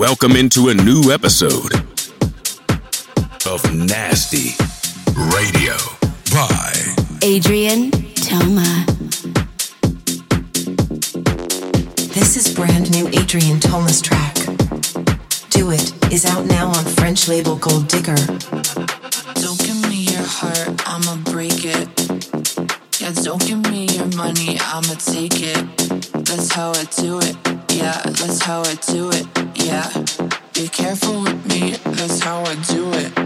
Welcome into a new episode of Nasty Radio by Adrien Toma. This is brand new Adrien Toma's track. Do It is out now on French label Gold Digger. Don't give me your heart, I'ma break it. Yeah, don't give me your money, I'ma take it. That's how I do it. Yeah, that's how I do it do it.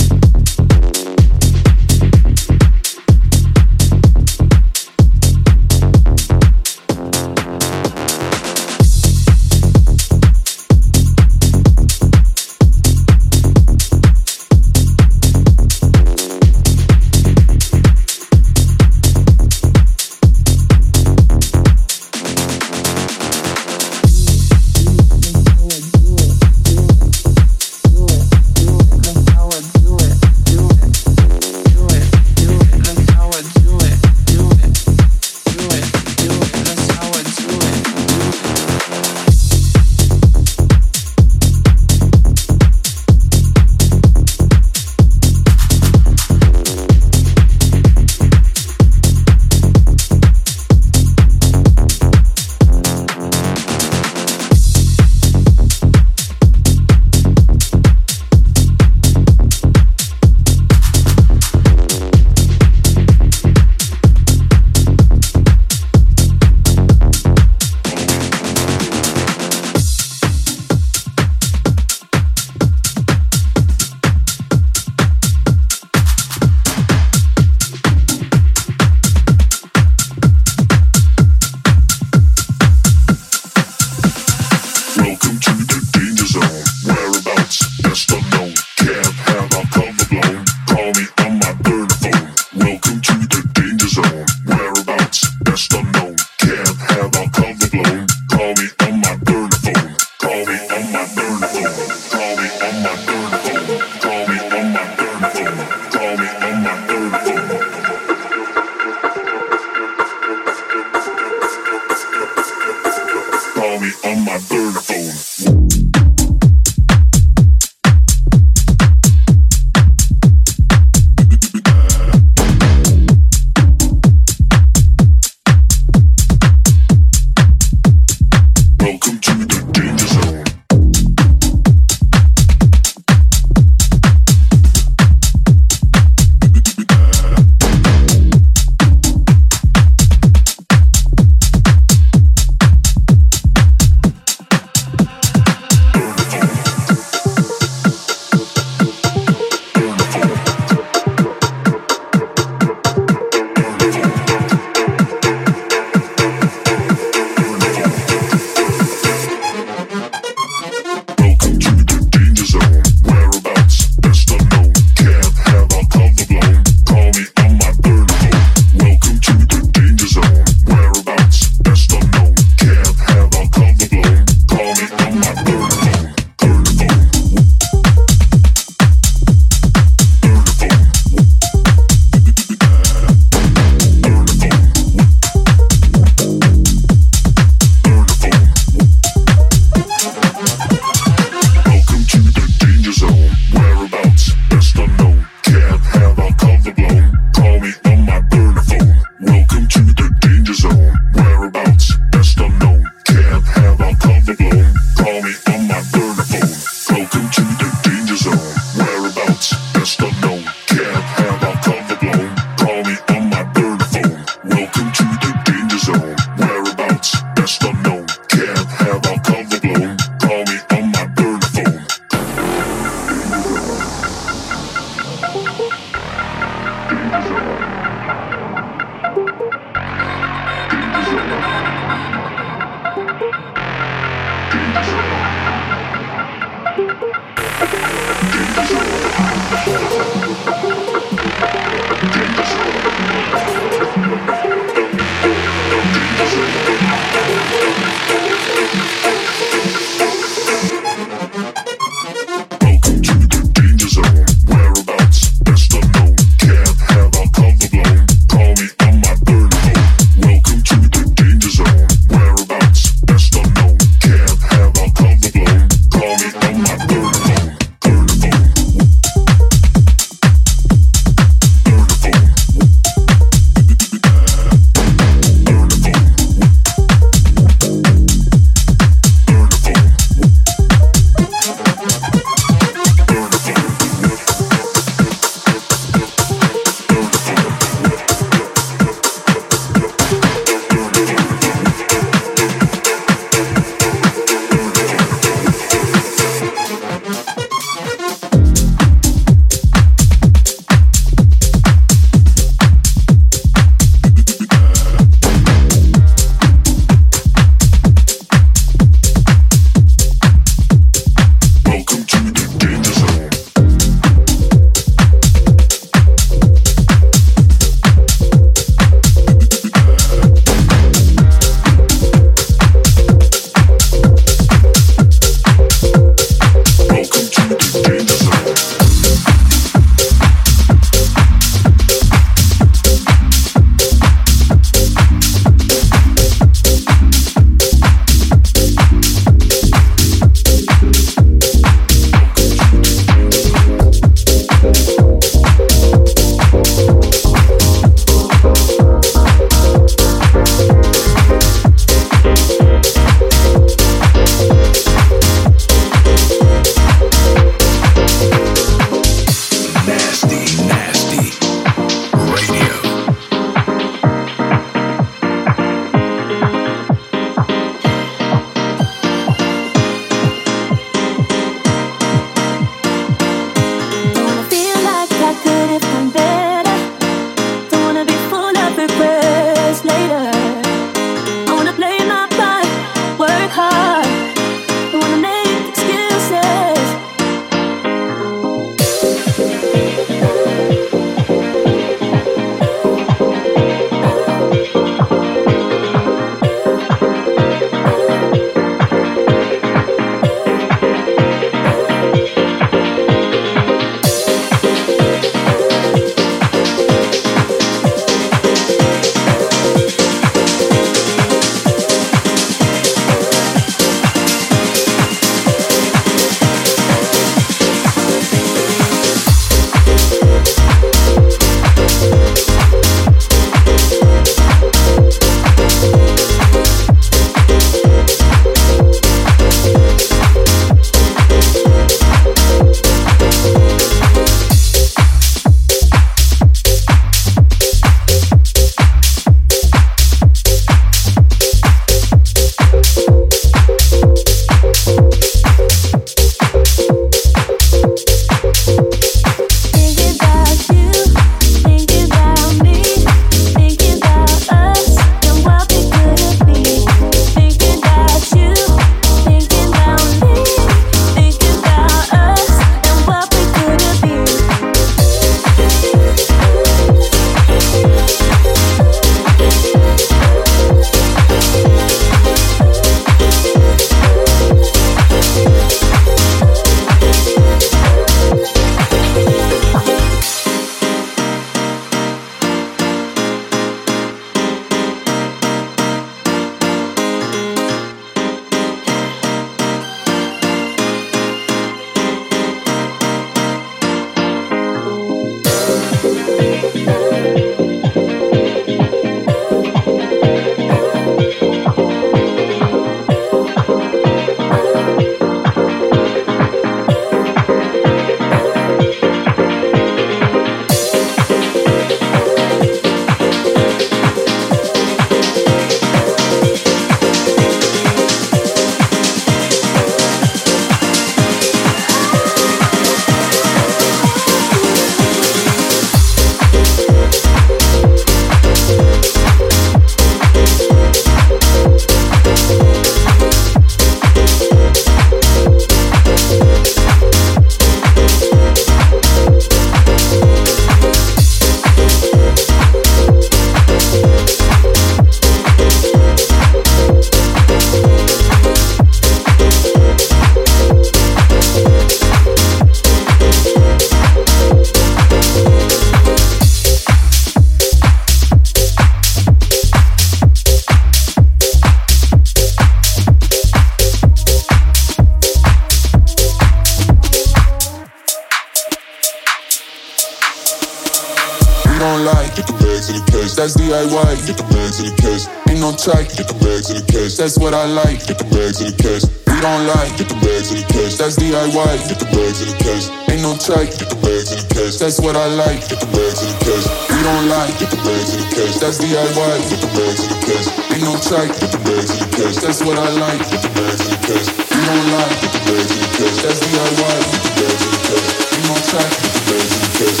Case. That's get the bags in the case. Ain't no type, get the bags in the case. That's what I like, get the bags in the case. We don't like, get the bags in the case. That's DIY, get the bags in the case. Ain't no type, get the bags in the case. That's what I like, get the bags in the case. We don't like, get the bags in the case. That's DIY, get the bags in the case. Ain't no type, get the bags in the case.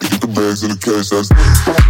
Get the bags in the case. That's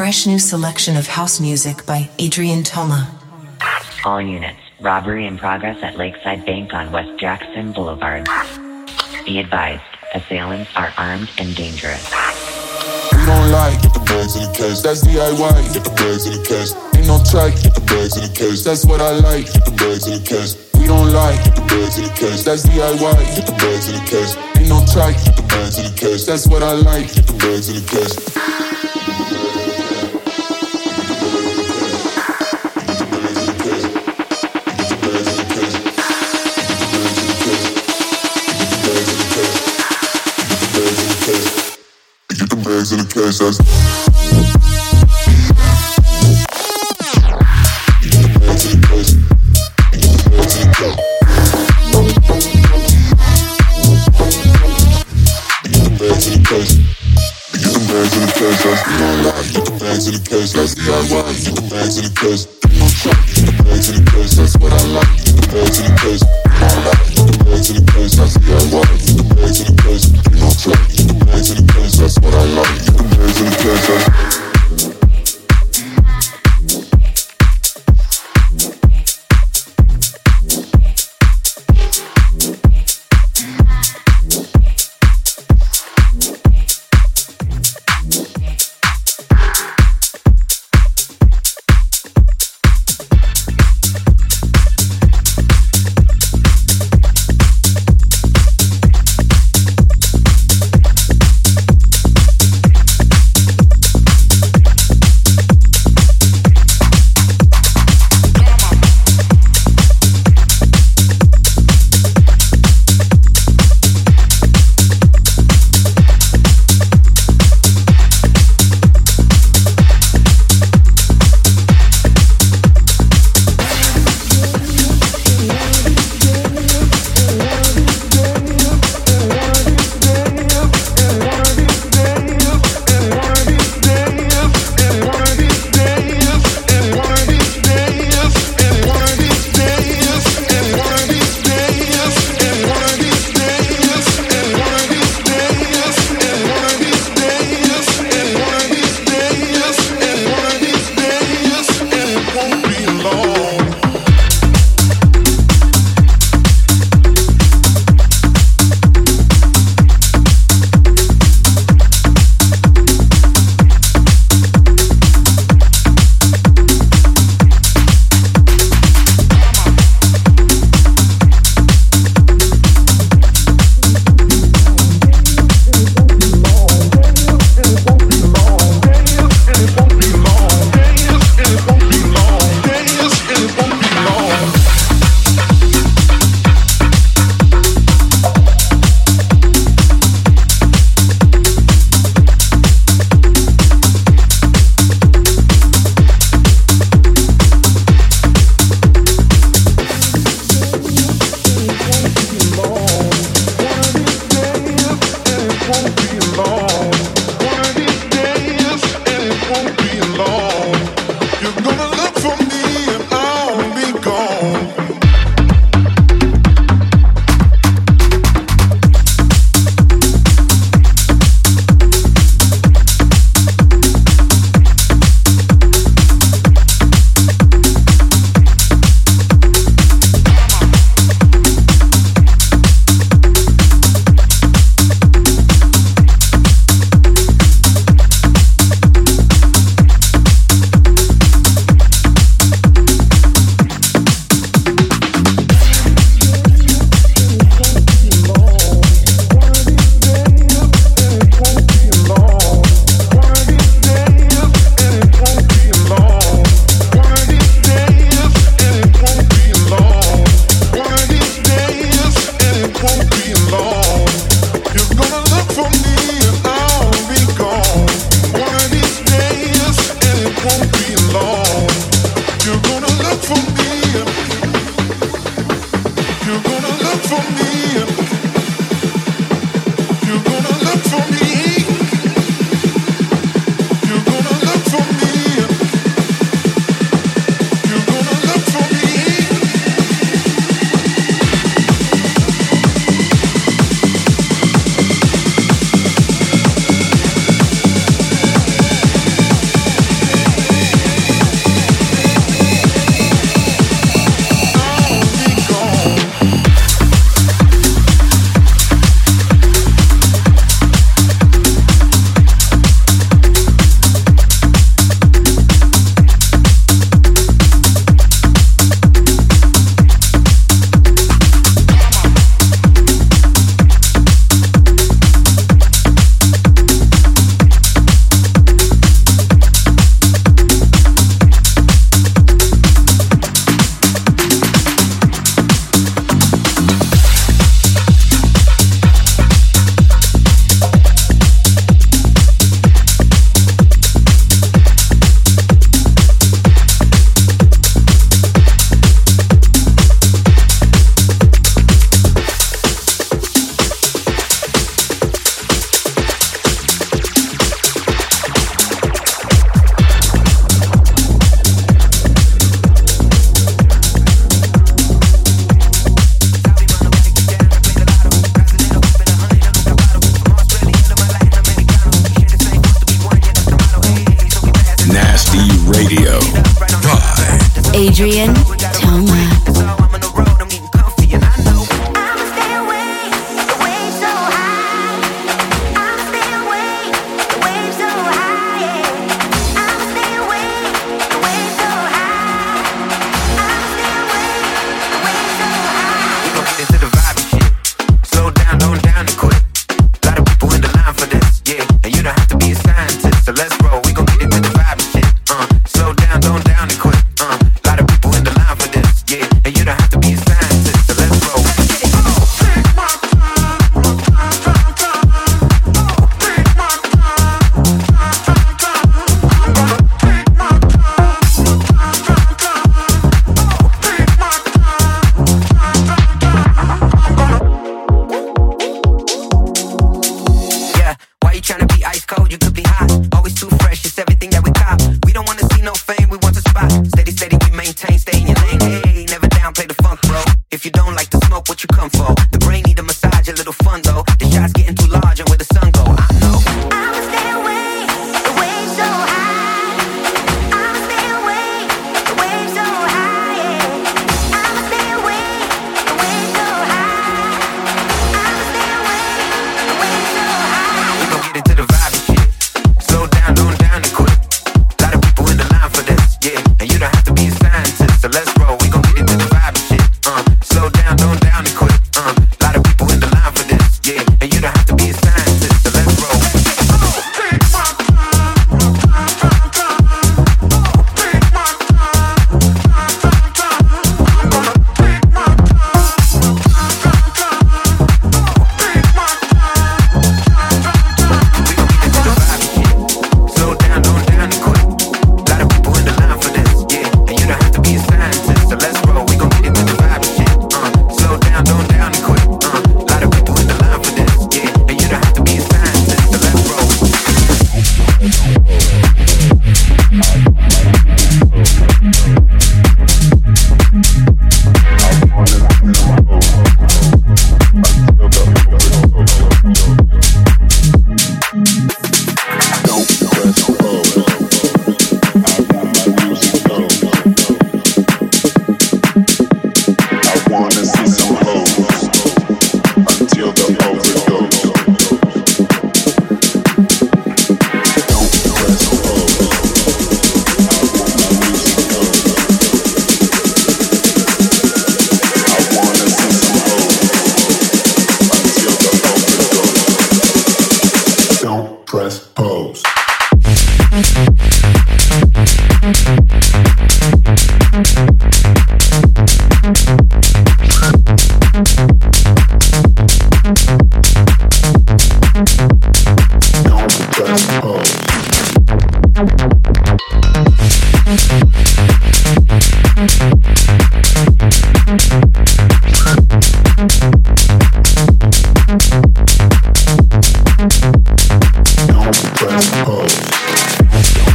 fresh new selection of house music by Adrien Toma. All units, robbery in progress at Lakeside Bank on West Jackson Boulevard. Be advised, assailants are armed and dangerous. We don't like, get the bags in the case. That's DIY, get the bags in the case. Ain't no type, get the bags in the case. That's what I like, get the bags in the case. We don't like, get the bags in the case. That's DIY, get the bags in the case. Ain't no type, get the bags in the case. That's what I like, get the bags in the case. In the case. That's bags in the case. That's DIY. Get the bags in the case. Get the bags in the case. That's what I like. Get the bags in the case.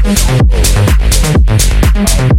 Thank you.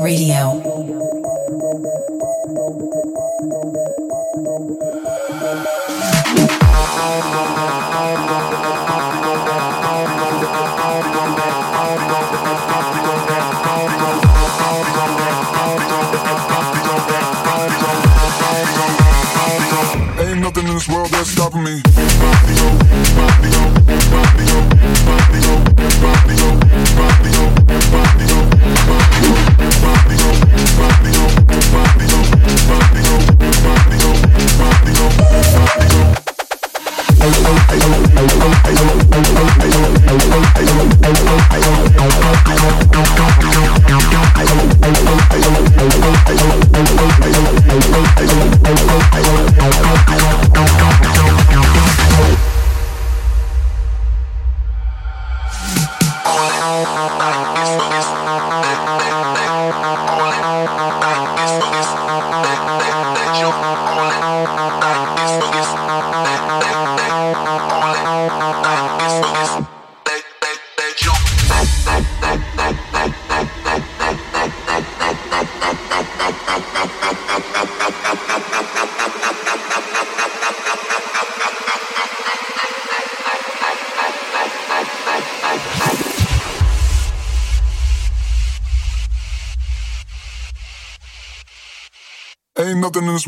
Radio.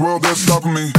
World that's stopping me.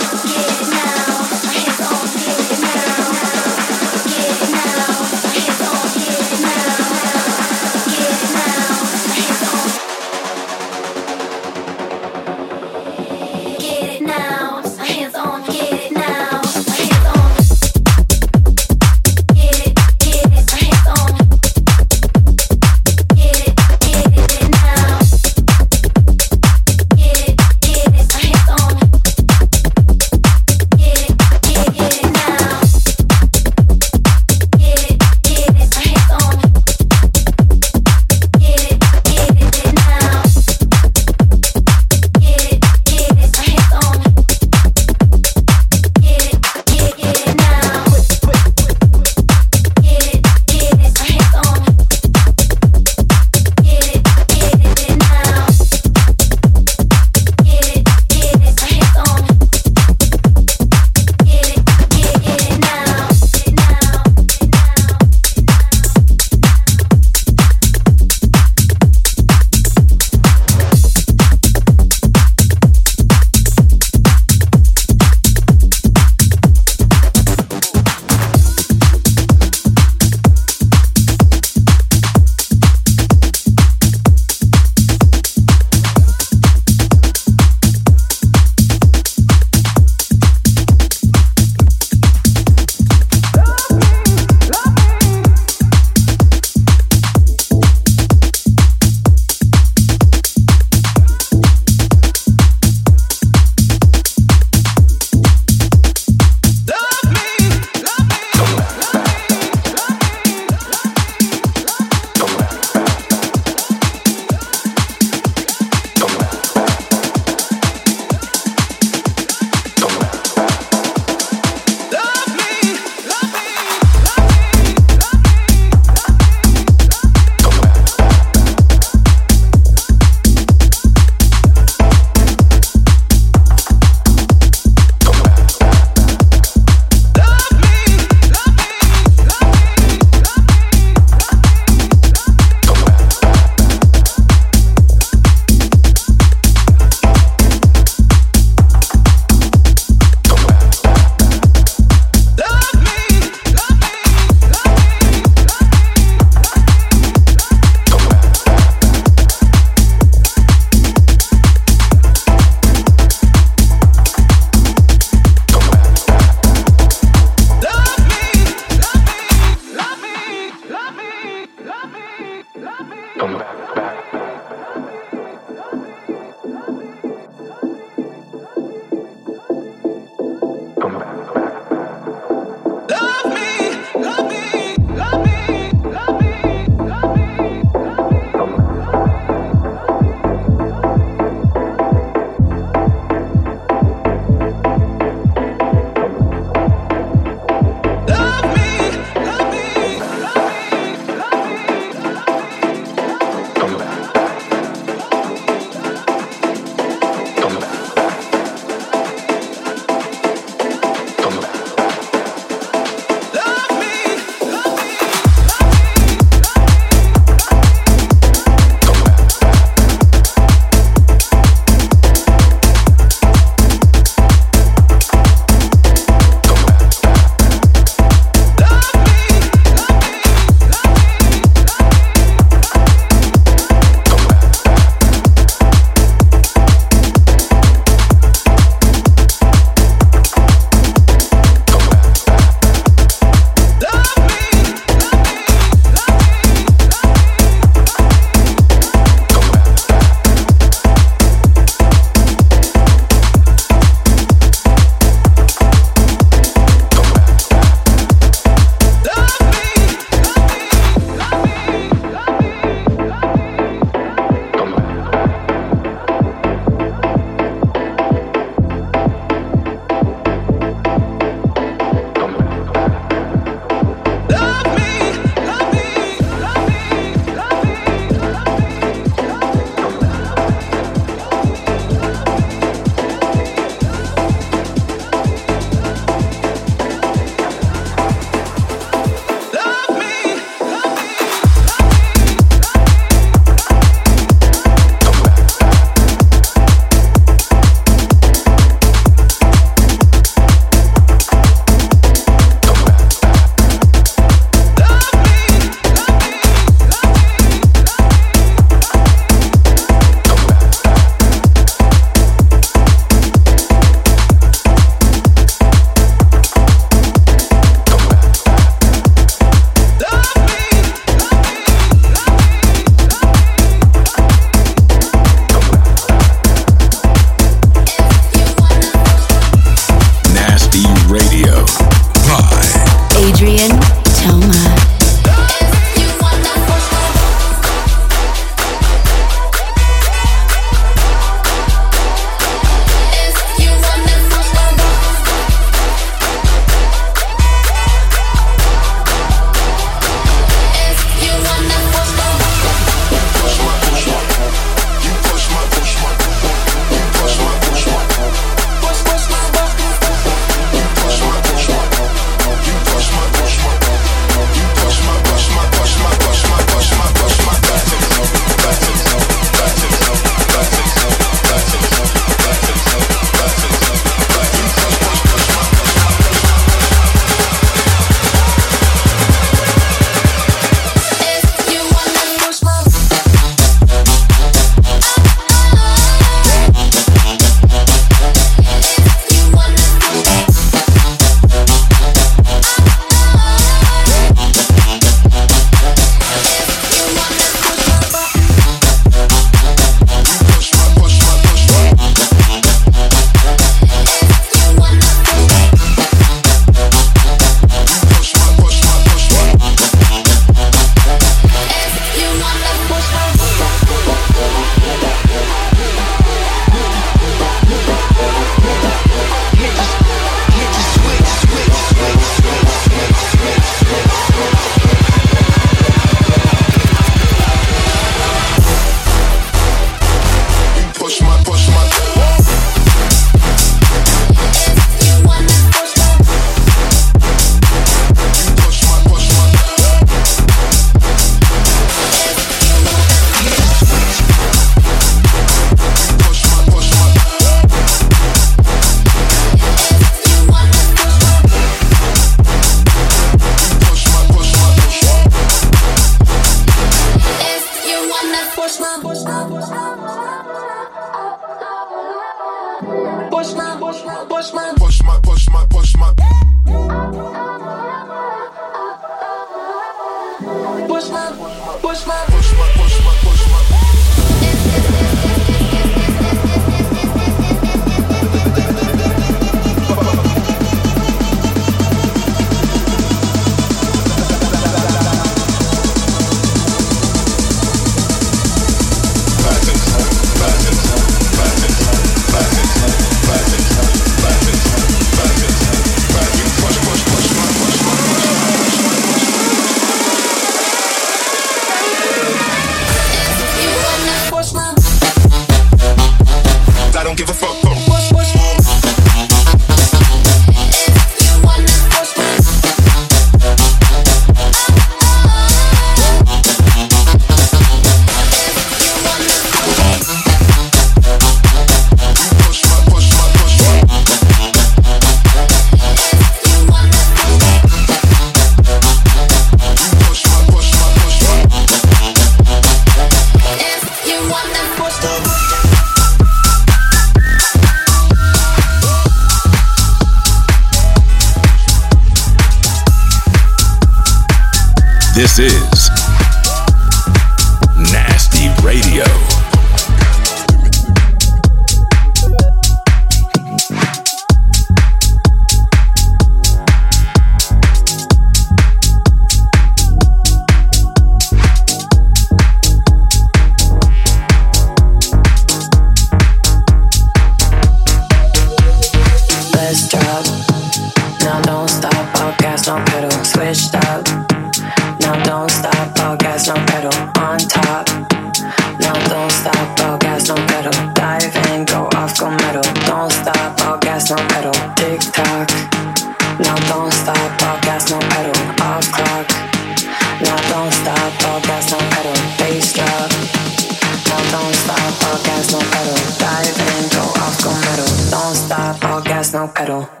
Cuddle.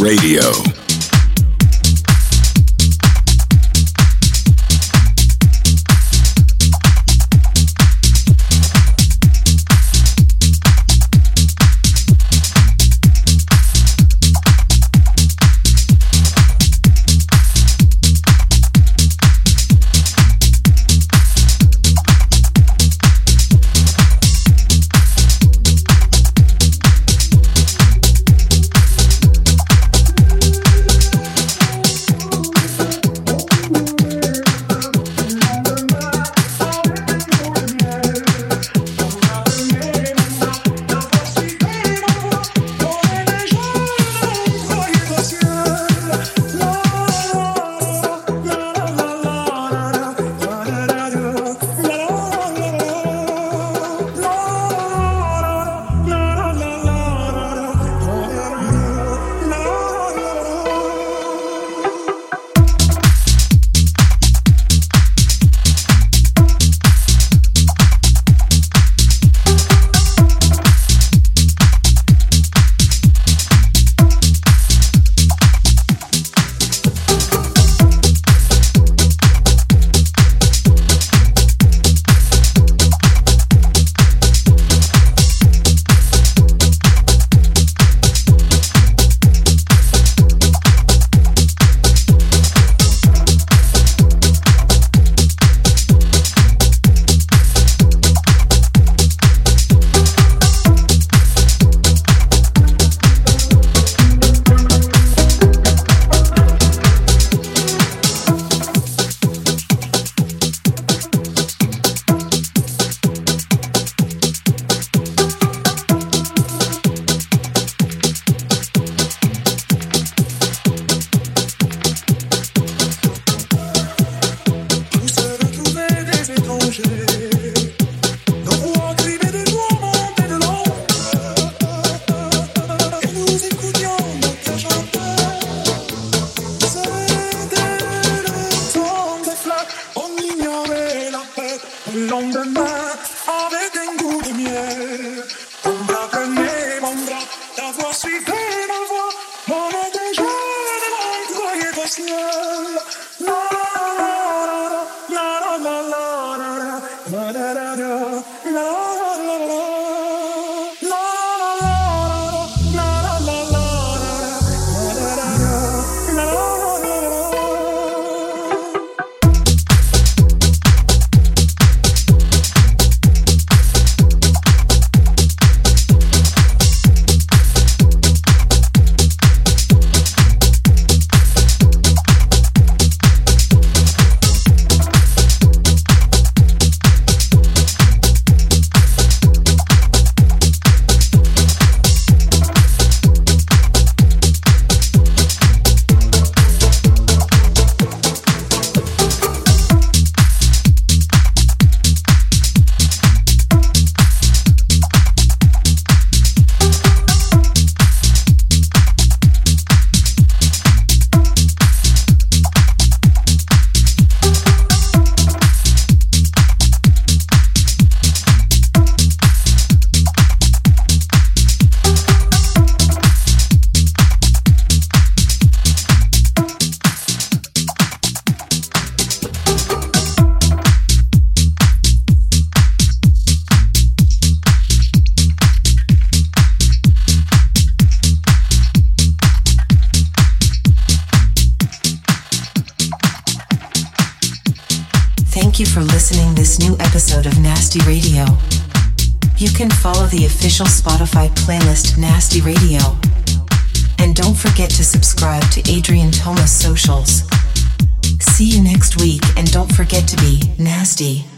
Radio. Toma